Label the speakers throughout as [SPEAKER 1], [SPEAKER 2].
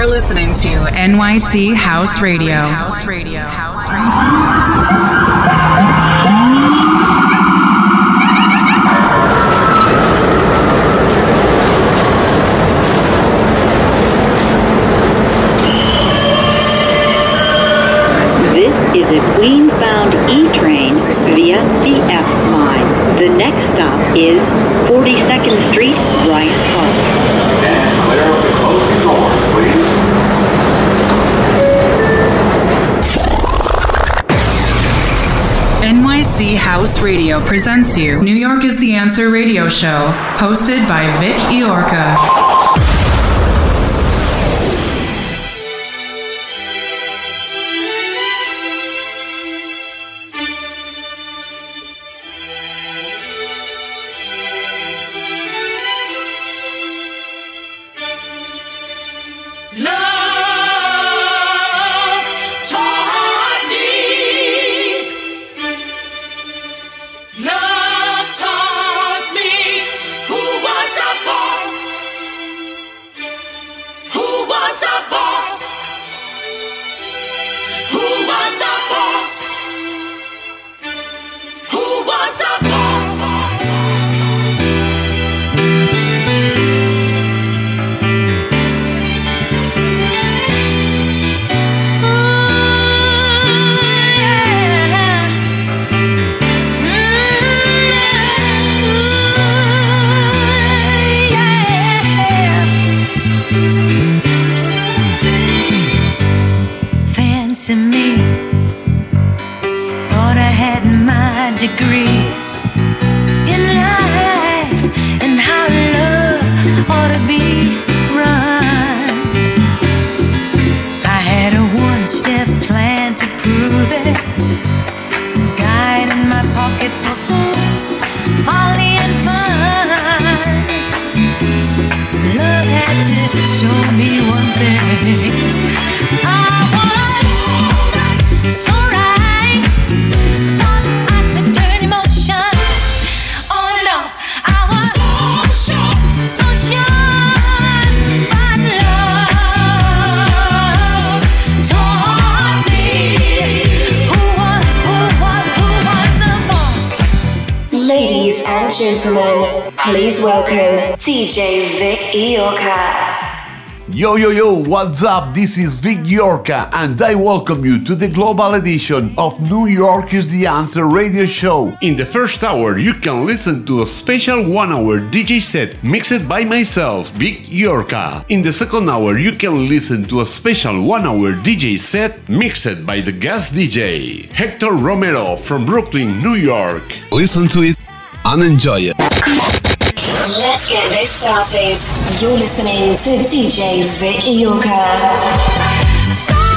[SPEAKER 1] You're listening to NYC House Radio. House Radio. House Radio. House Radio presents you New York is the Answer radio show, hosted by Vic Iorca.
[SPEAKER 2] What's up? This is Vic Iorca, and I welcome you to the global edition of New York is the Answer radio show.
[SPEAKER 3] In the first hour, you can listen to a special one hour DJ set mixed by myself, Vic Iorca. In the second hour, you can listen to a special one hour DJ set mixed by the guest DJ, Hector Romero from Brooklyn, New York.
[SPEAKER 4] Listen to it and enjoy it.
[SPEAKER 5] Let's get this started. You're listening to DJ Vic Iorca.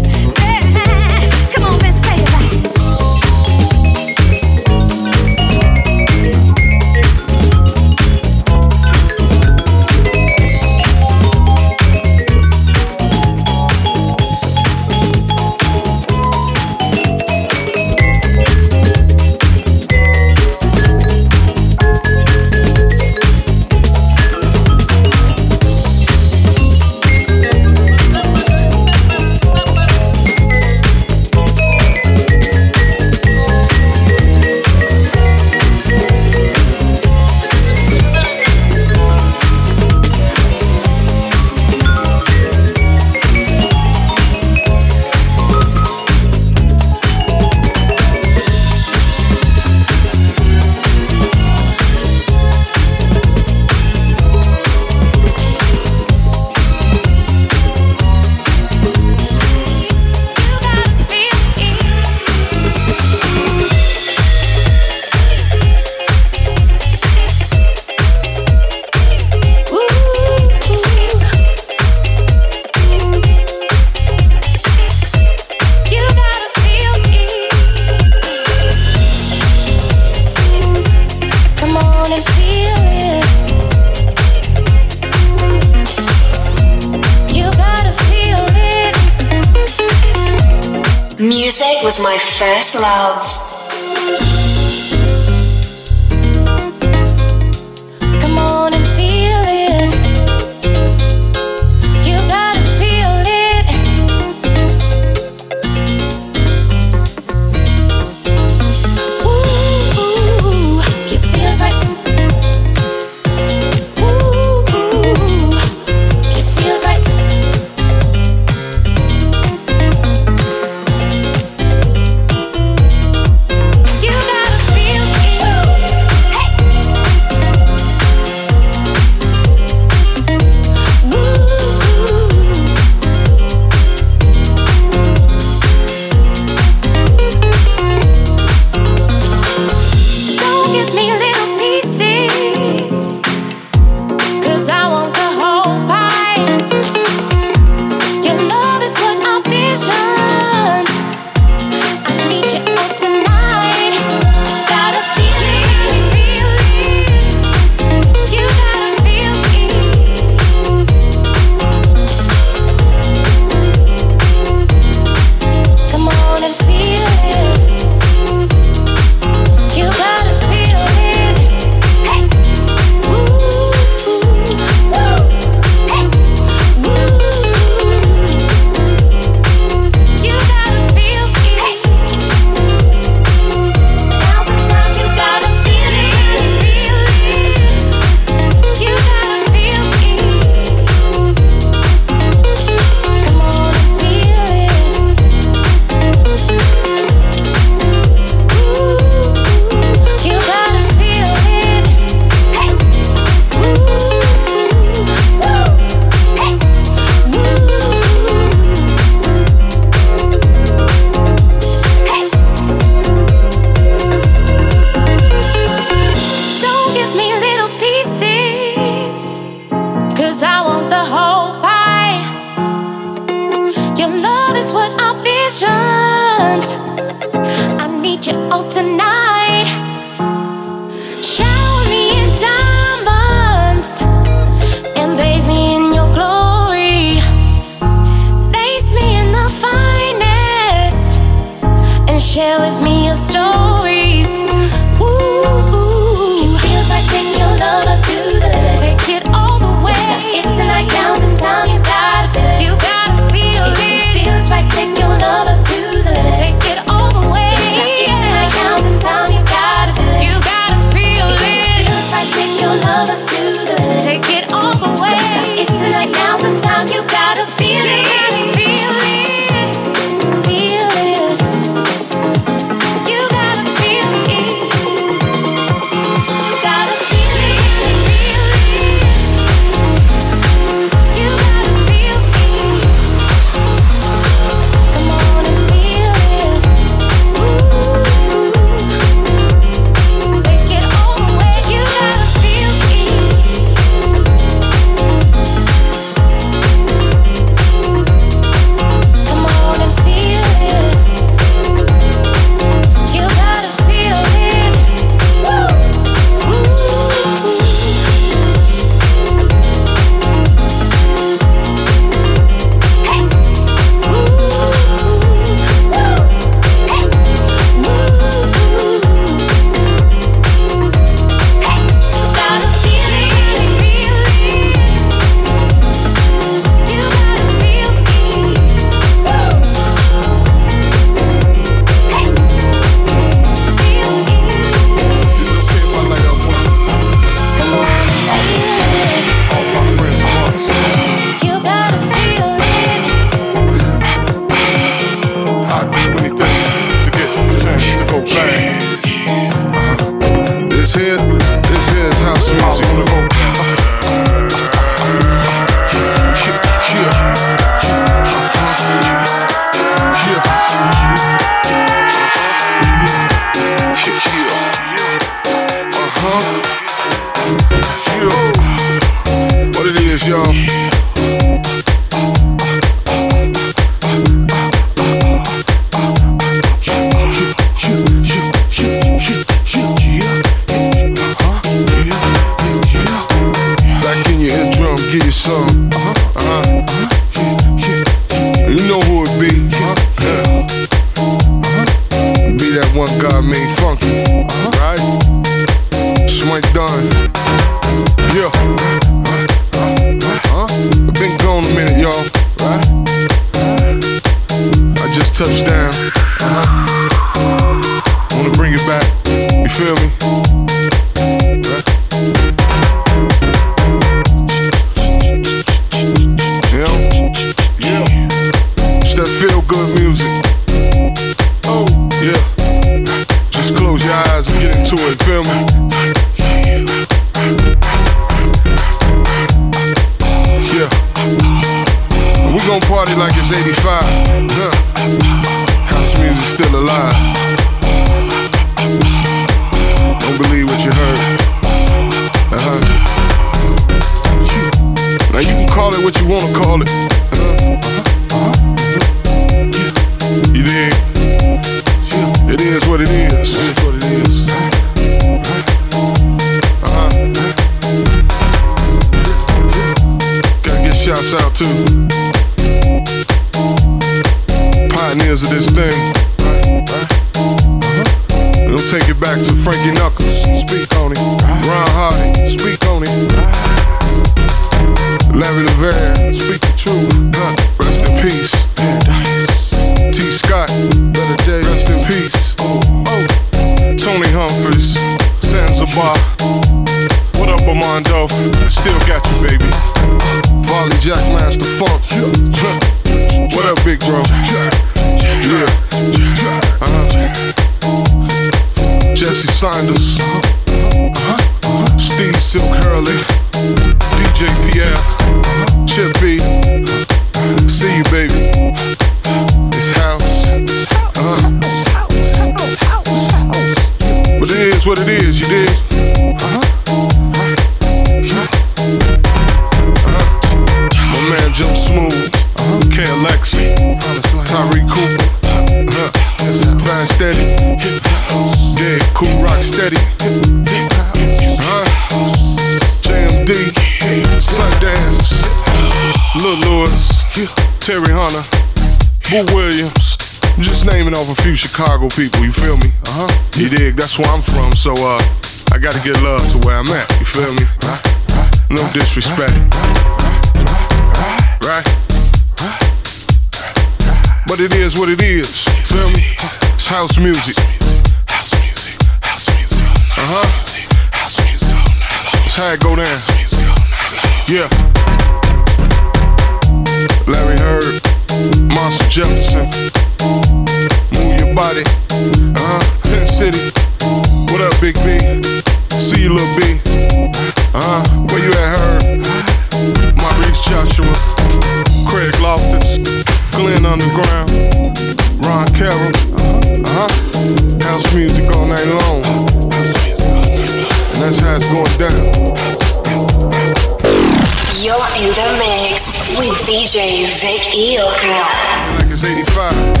[SPEAKER 6] DJ
[SPEAKER 4] Vic Iorca.
[SPEAKER 6] like it's 85.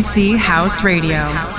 [SPEAKER 7] NYC House Radio.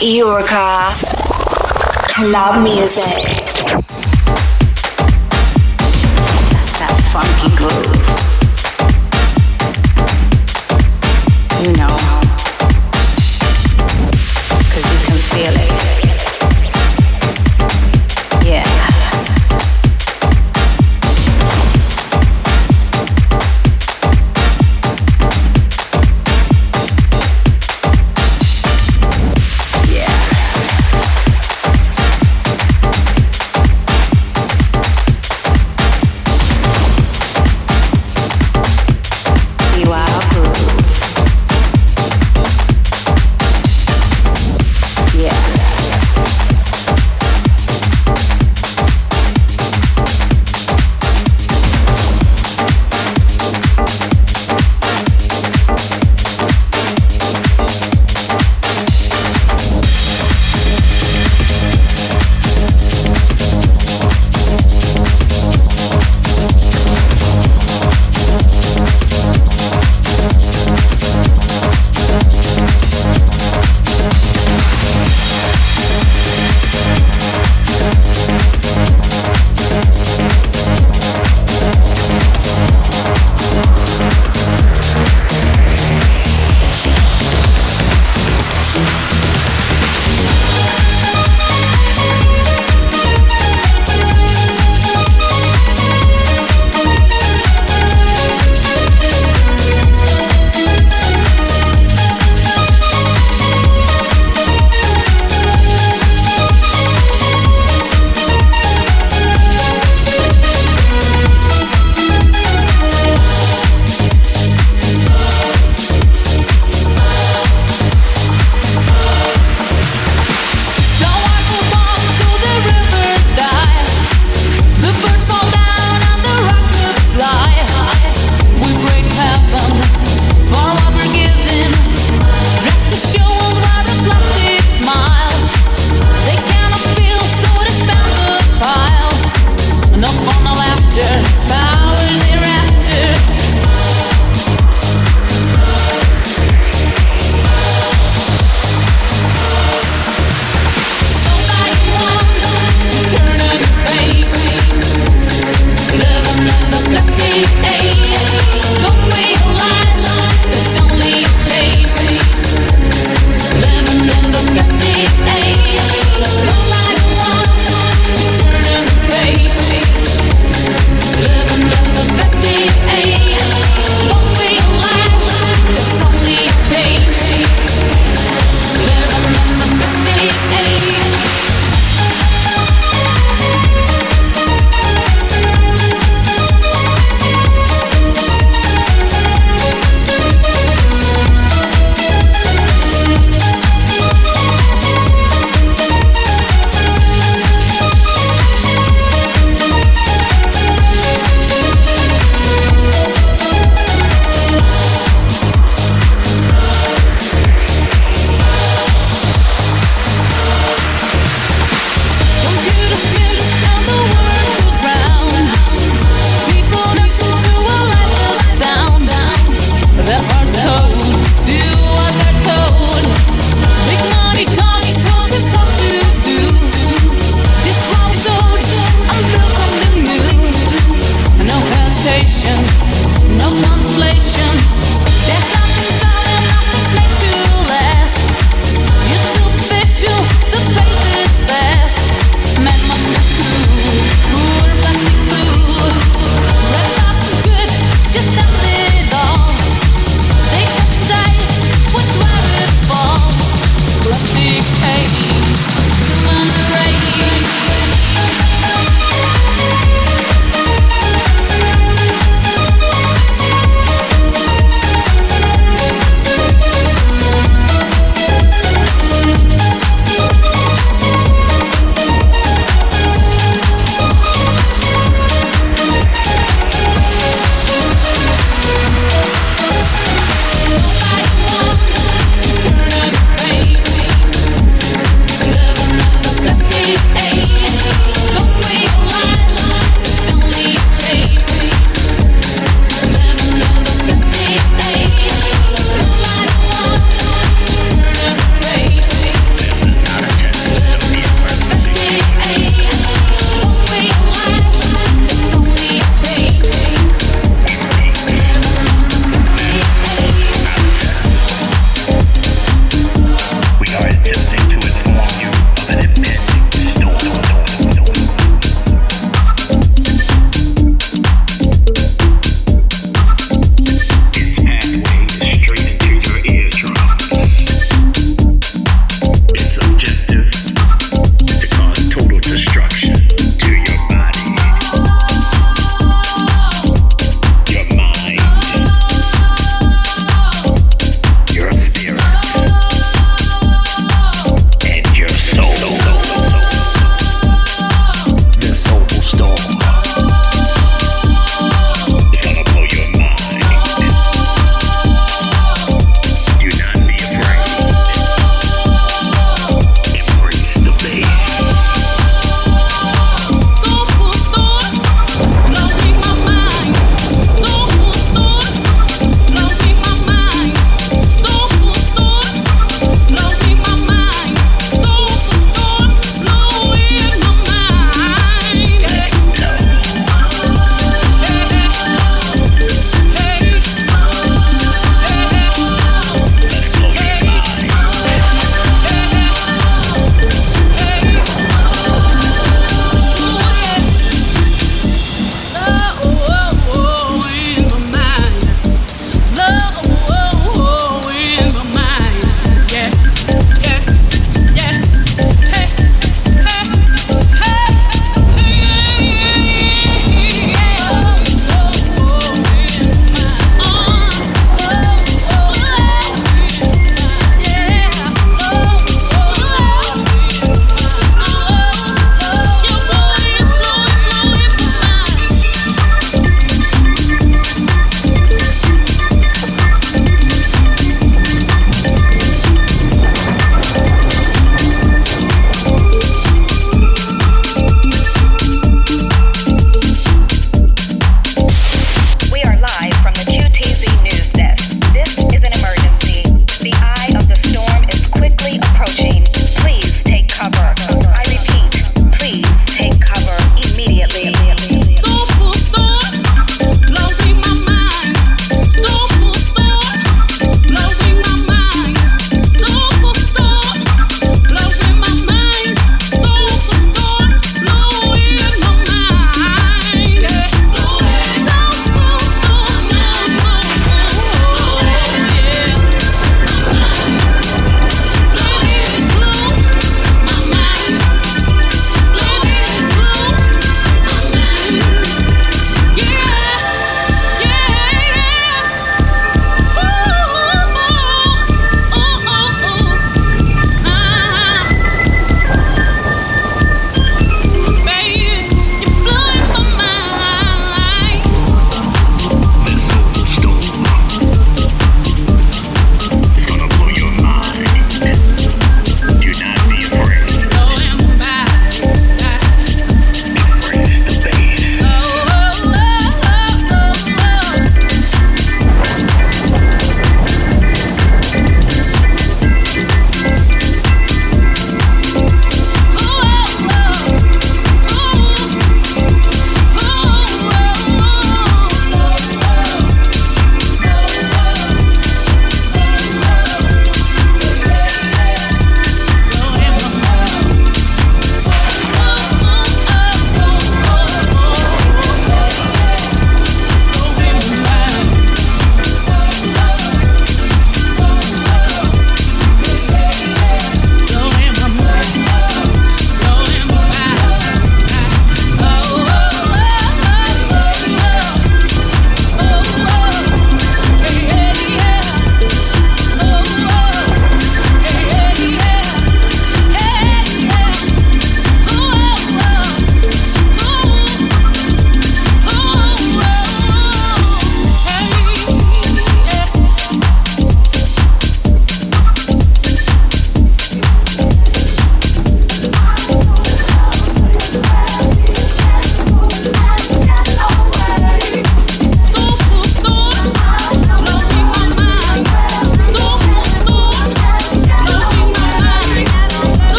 [SPEAKER 7] Vic Club music.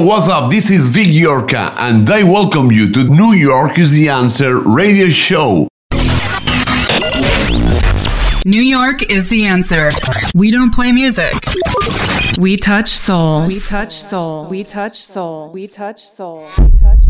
[SPEAKER 3] Yo, what's up? This is Vic Iorca, and I welcome you to New York is the Answer radio show.
[SPEAKER 8] New York is the answer. We don't play music. We touch souls.
[SPEAKER 9] We touch soul. We touch soul. We touch soul. We touch soul.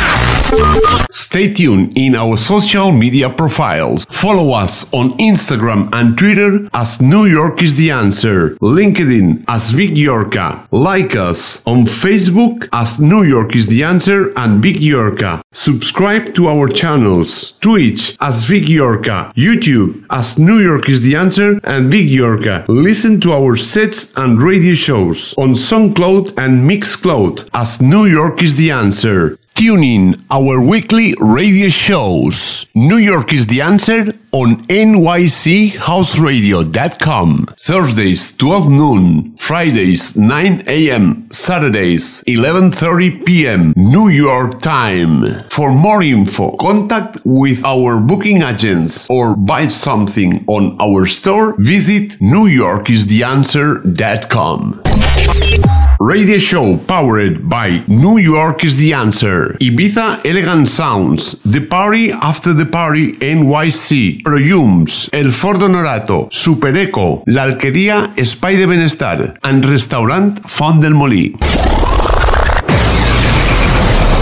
[SPEAKER 3] Stay tuned in our social media profiles. Follow us on Instagram and Twitter as New York is the Answer, LinkedIn as Vic Iorca. Like us on Facebook as New York is the Answer and Vic Iorca. Subscribe to our channels, Twitch as Vic Iorca, YouTube as New York is the Answer and Vic Iorca. Listen to our sets and radio shows on SoundCloud and Mixcloud as New York is the Answer. Tune in our weekly radio shows. New York is the answer on nychouseradio.com. Thursdays 12 noon, Fridays 9 a.m., Saturdays 11:30 p.m. New York time. For more info, contact with our booking agents or buy something on our store, visit newyorkistheanswer.com. Radio show powered by New York is the answer. Ibiza Elegant Sounds, The Party After the Party NYC, Proyums, El Fordo Norato, Super Eco, La Alquería Espai de Benestar, and Restaurant Font del Molí.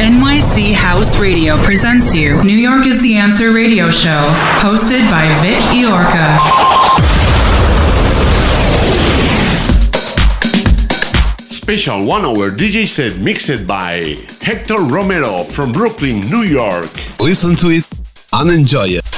[SPEAKER 8] NYC House Radio presents you New York is the Answer radio show, hosted by Vic Iorca.
[SPEAKER 10] Special one hour DJ set mixed by Hector Romero from Brooklyn, New York.
[SPEAKER 4] Listen to it and enjoy it.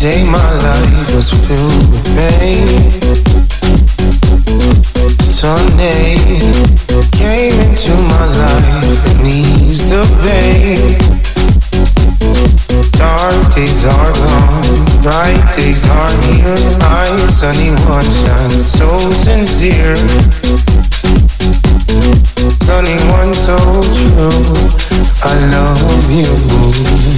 [SPEAKER 11] Yesterday my life was filled with pain. Sunday came into my life and eased the pain. Dark days are gone, bright days are here. I, sunny one, shine so sincere. Sunny one, so true. I love you.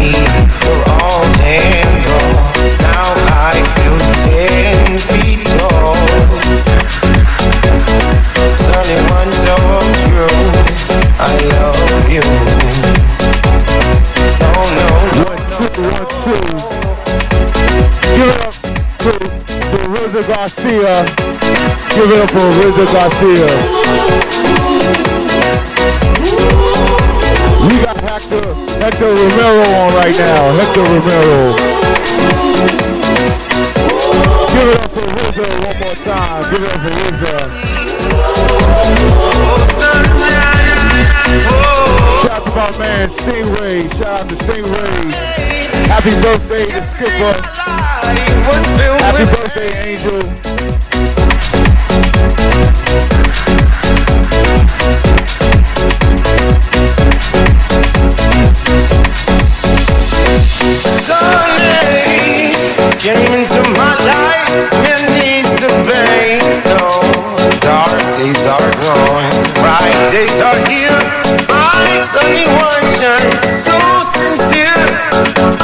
[SPEAKER 11] to
[SPEAKER 12] Garcia. Give it up for Rosa Garcia. We got Hector, Hector Romero on right now. Hector Romero. Give it up for Rosa one more time. Give it up for Rosa. Man Stingray. Shout out to Stingray. Happy birthday to Skipper. Happy birthday, Angel.
[SPEAKER 11] Sunday came into my life and eased the pain. No, dark days are gone, bright days are here. Sunny one shines so sincere,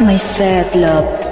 [SPEAKER 13] my first love.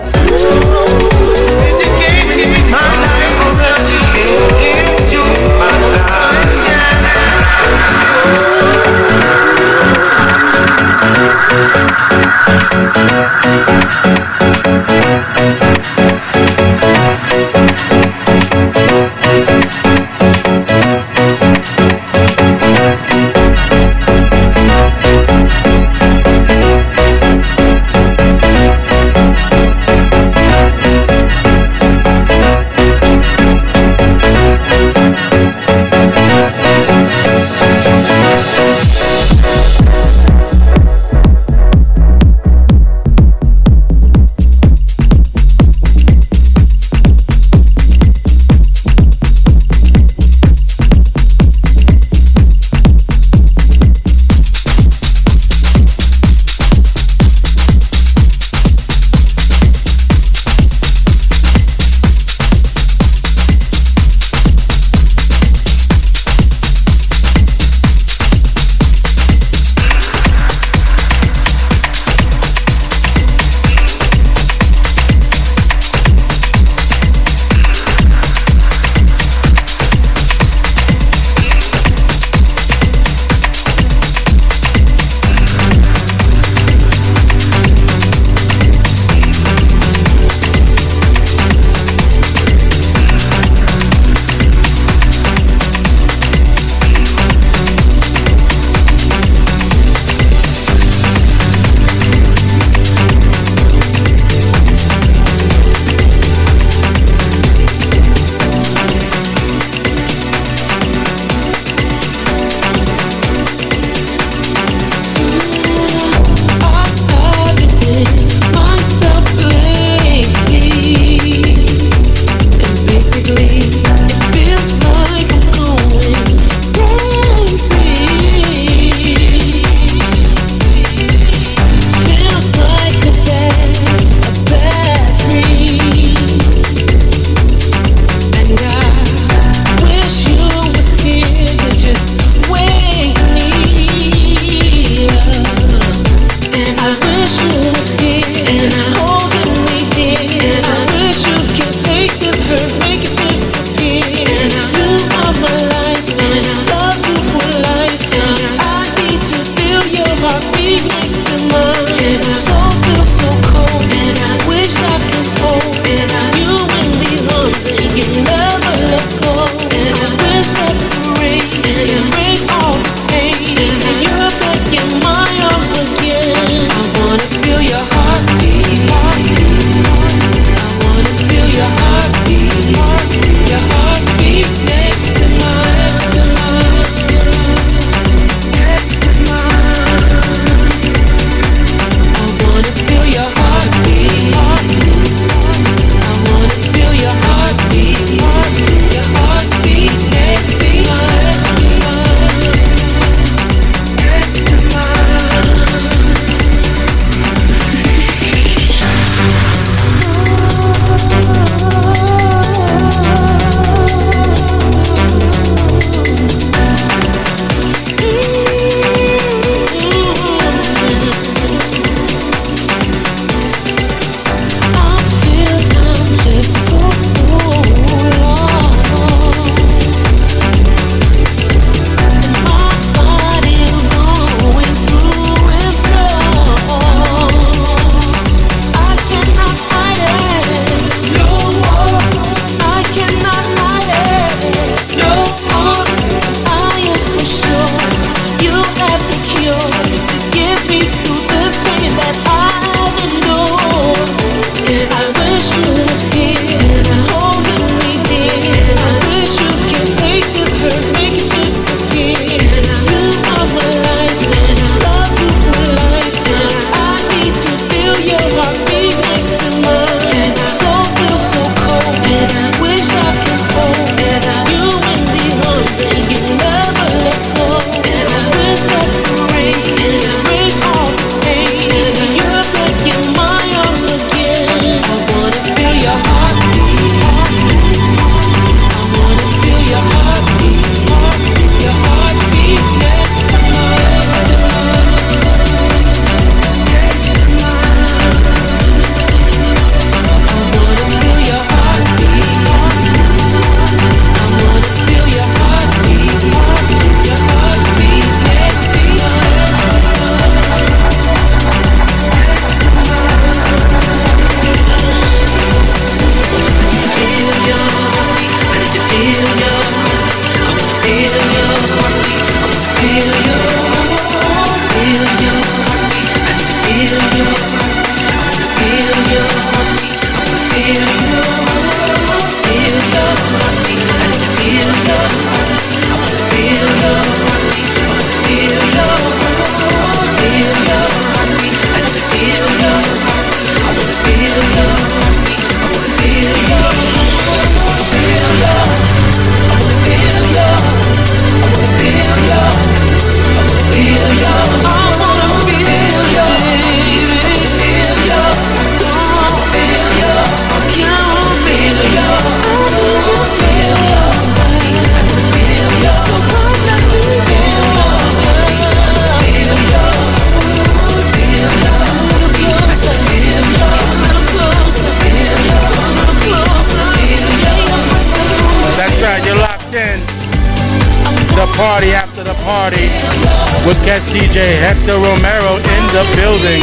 [SPEAKER 13] Building.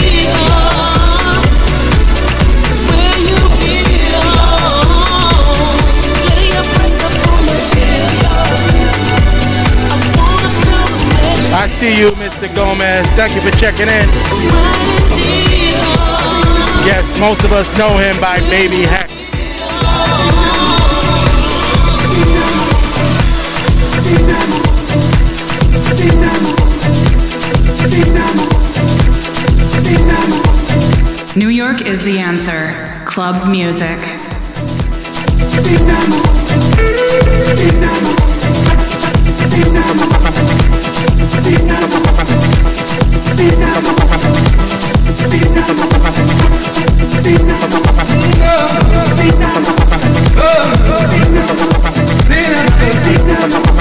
[SPEAKER 13] I see you, Mr. Gomez. Thank you for checking in. Yes, most of us know him by Baby Heck.
[SPEAKER 14] is the answer. Club music.
[SPEAKER 8] Oh.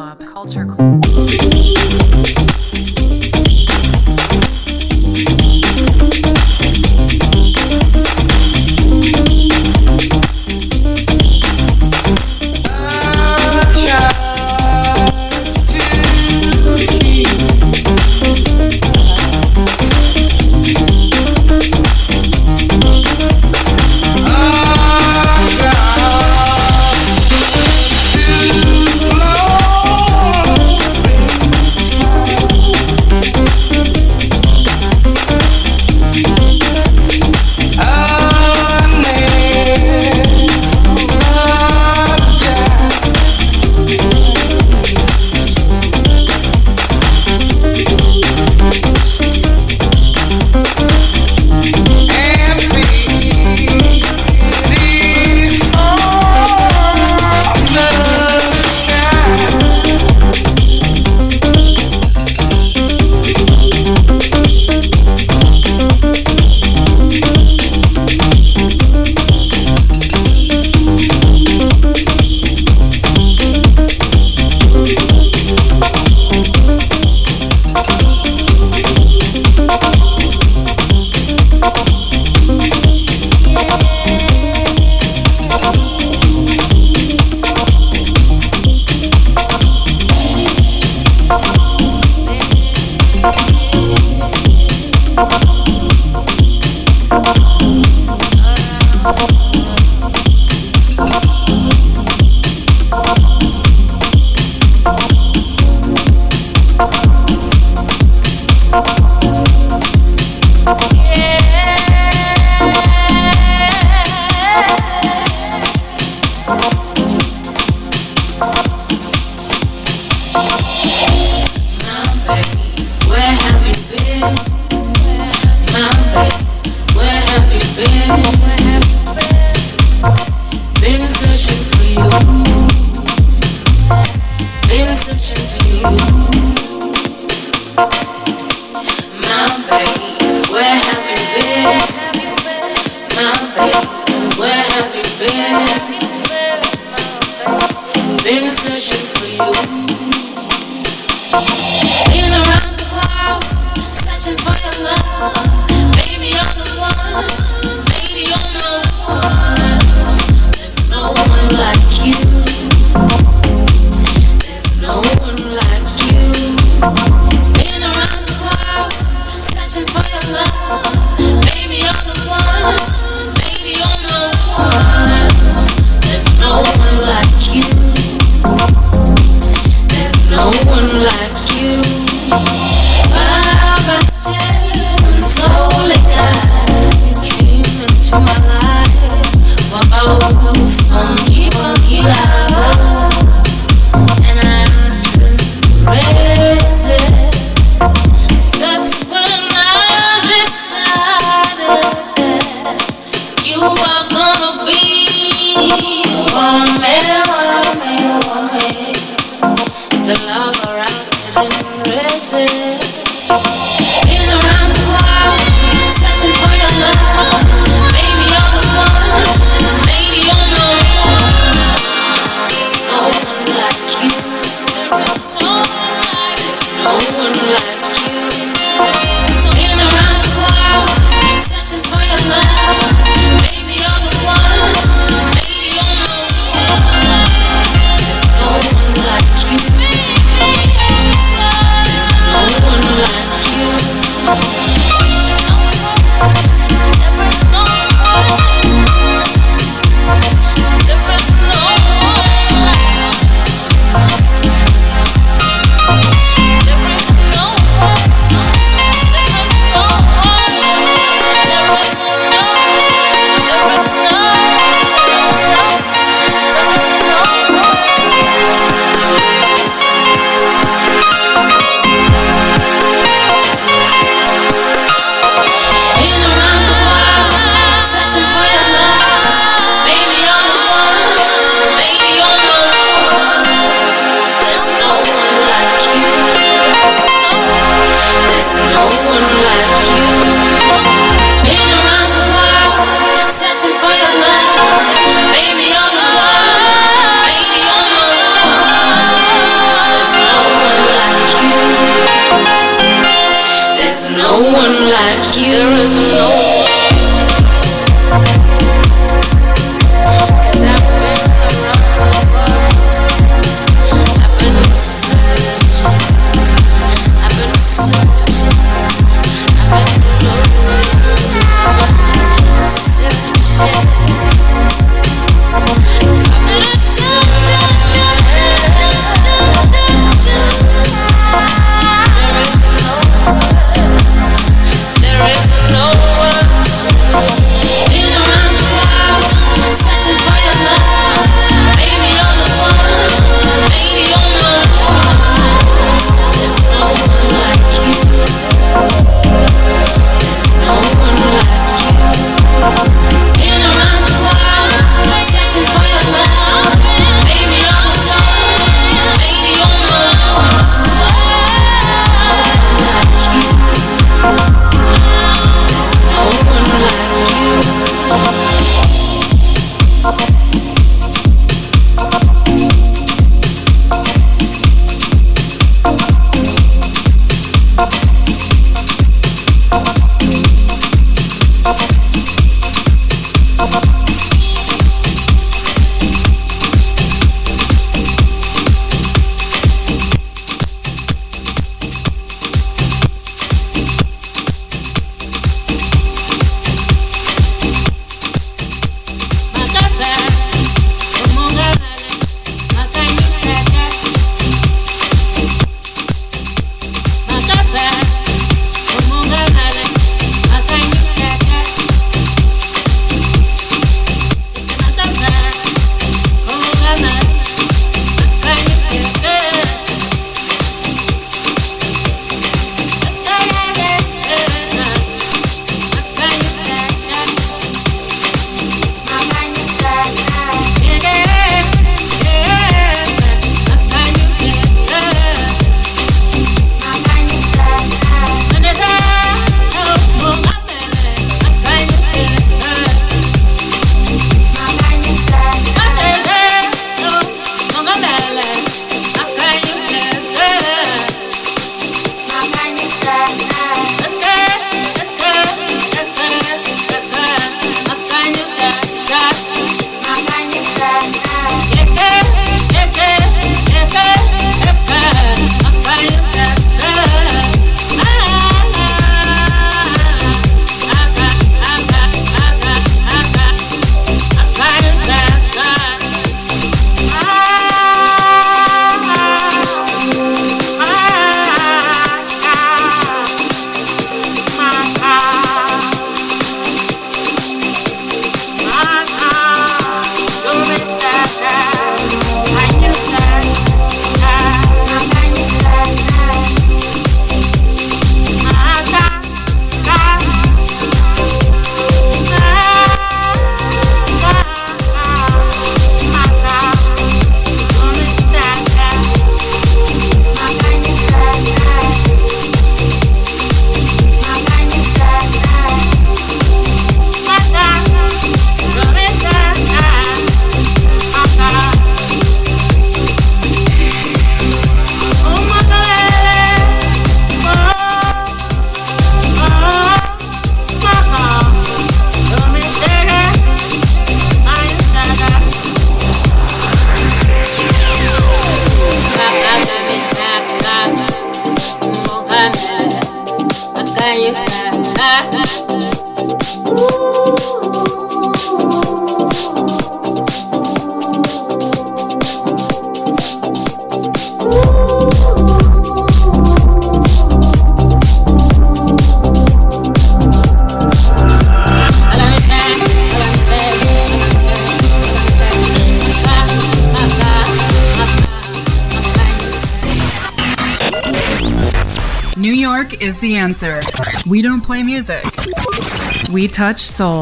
[SPEAKER 8] Touch souls.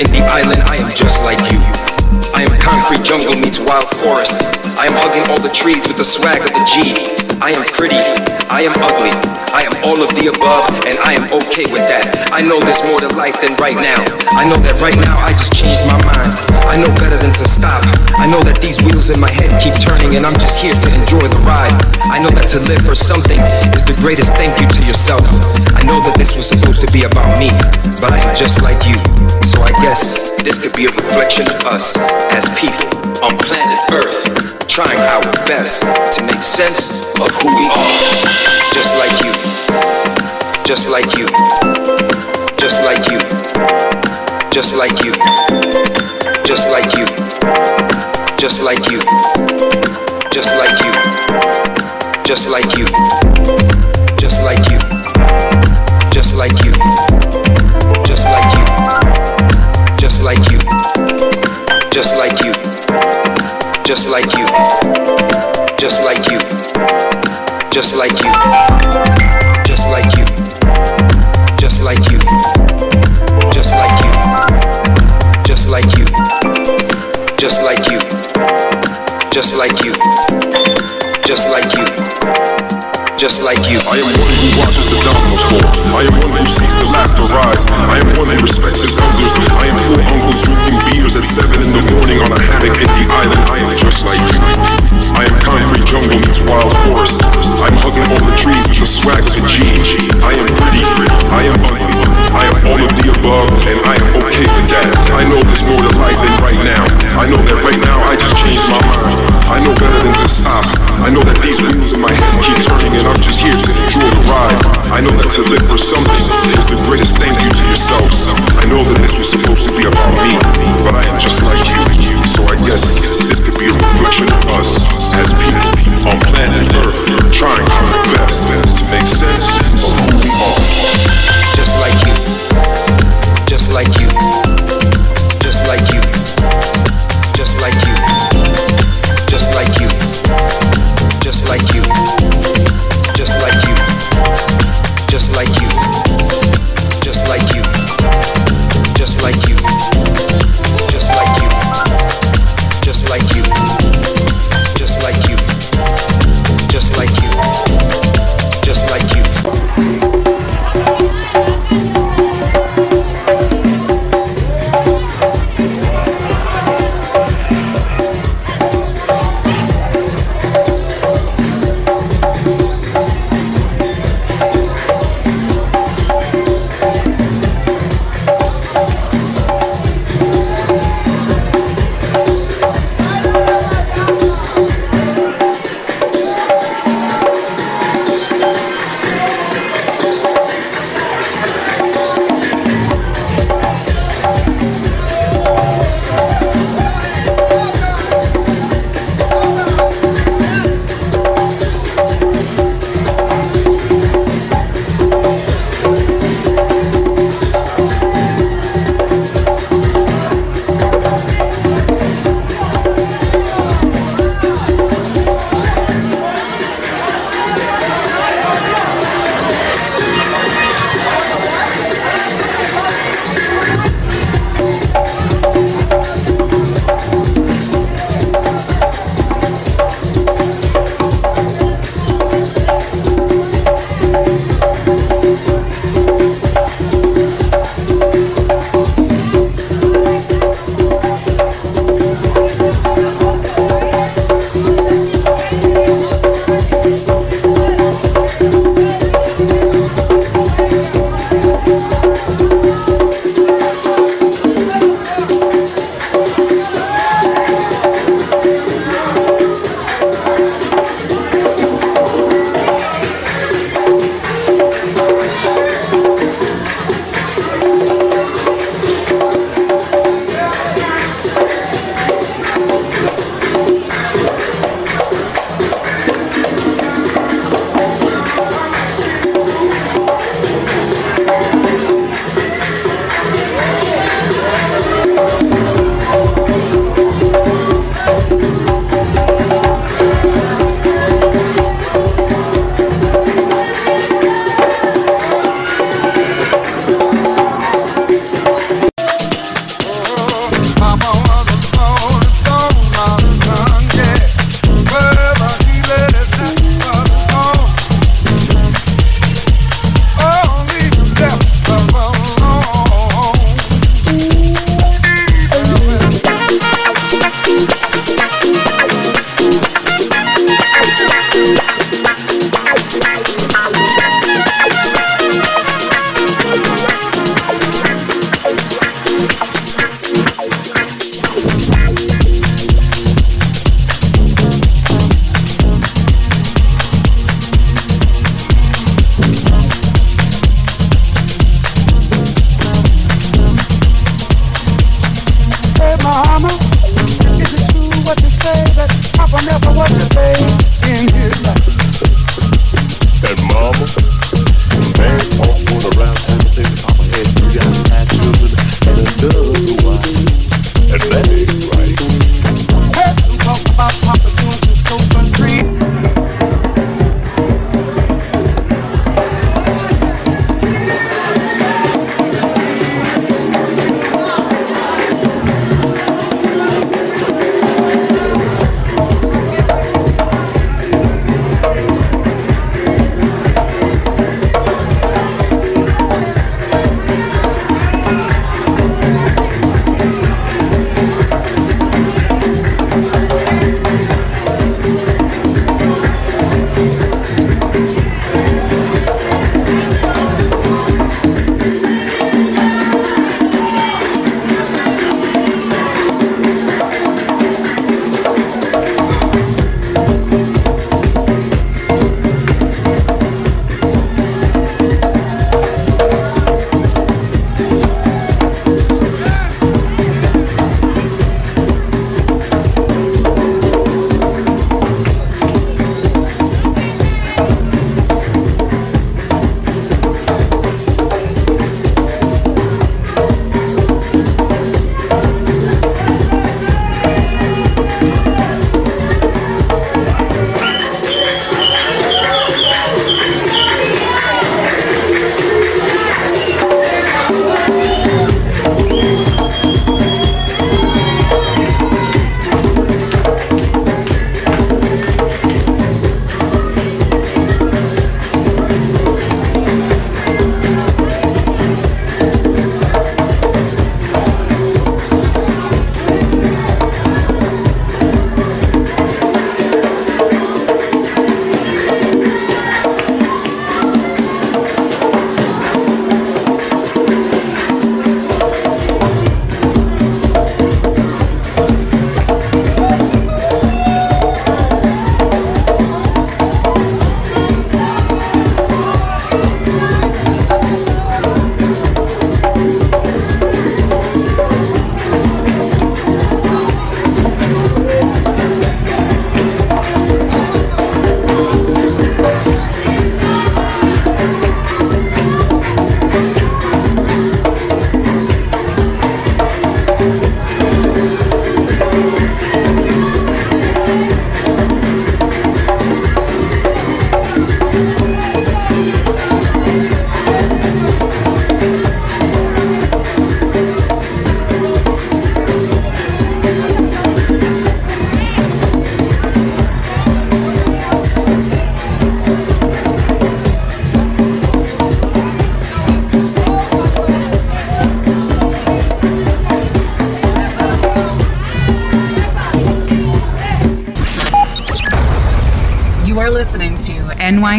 [SPEAKER 15] In the island. I am just like you. I am concrete jungle meets wild forest. I am hugging all the trees with the swag of the G. I am pretty, I am ugly, I am all of the above, and I am okay with that. I know there's more to life than right now. I know that right now I just changed my mind. I know better than to stop. I know that these wheels in my head keep turning, and I'm just here to enjoy the ride. I know that to live for something is the greatest thank you to yourself. I know that this was supposed to be about me, but I am just like you. So I guess this could be a reflection of us as people on planet Earth, trying our best to make sense of who we are. Just like you, just like you, just like you, just like you, just like you, just like you, just like you, just like you, just like you, just like you, just like you, just like you, just like you, just like you, just like you, just like you, just like you, just like you, just like you.
[SPEAKER 16] I am one who watches the dominoes fall. I am one who sees the laughter rise. I am one who respects his elders. I am four uncles drinking beers at seven in the morning on a hammock in the island. I am just like you. I am concrete jungle meets wild forest. I'm hugging all the trees with the swag of the G. I am pretty. I am ugly. I am all of the above, and I am okay with that. I know there's more to life than right now. I know that right now I just changed my mind. I know better than to stop. I know that these wheels in my head keep turning, and I'm just here to enjoy the ride. I know that to live for something is the greatest thank you to yourself. I know that this was supposed to be about me, but I am just like you. So I guess this could be a reflection of us as people on planet Earth, trying our best to make sense of who we are.
[SPEAKER 15] Just like you, just like you,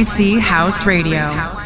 [SPEAKER 17] NYC House Radio.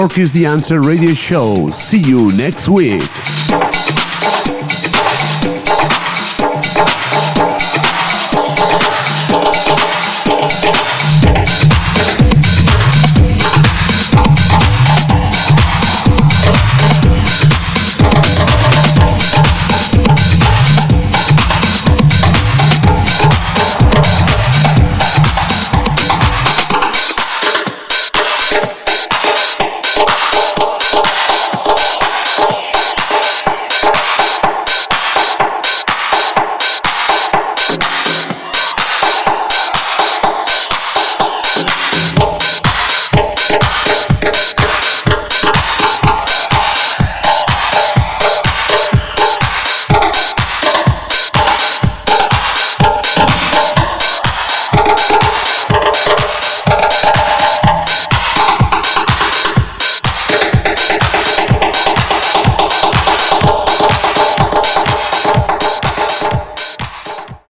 [SPEAKER 3] York is the Answer radio show. See you next week.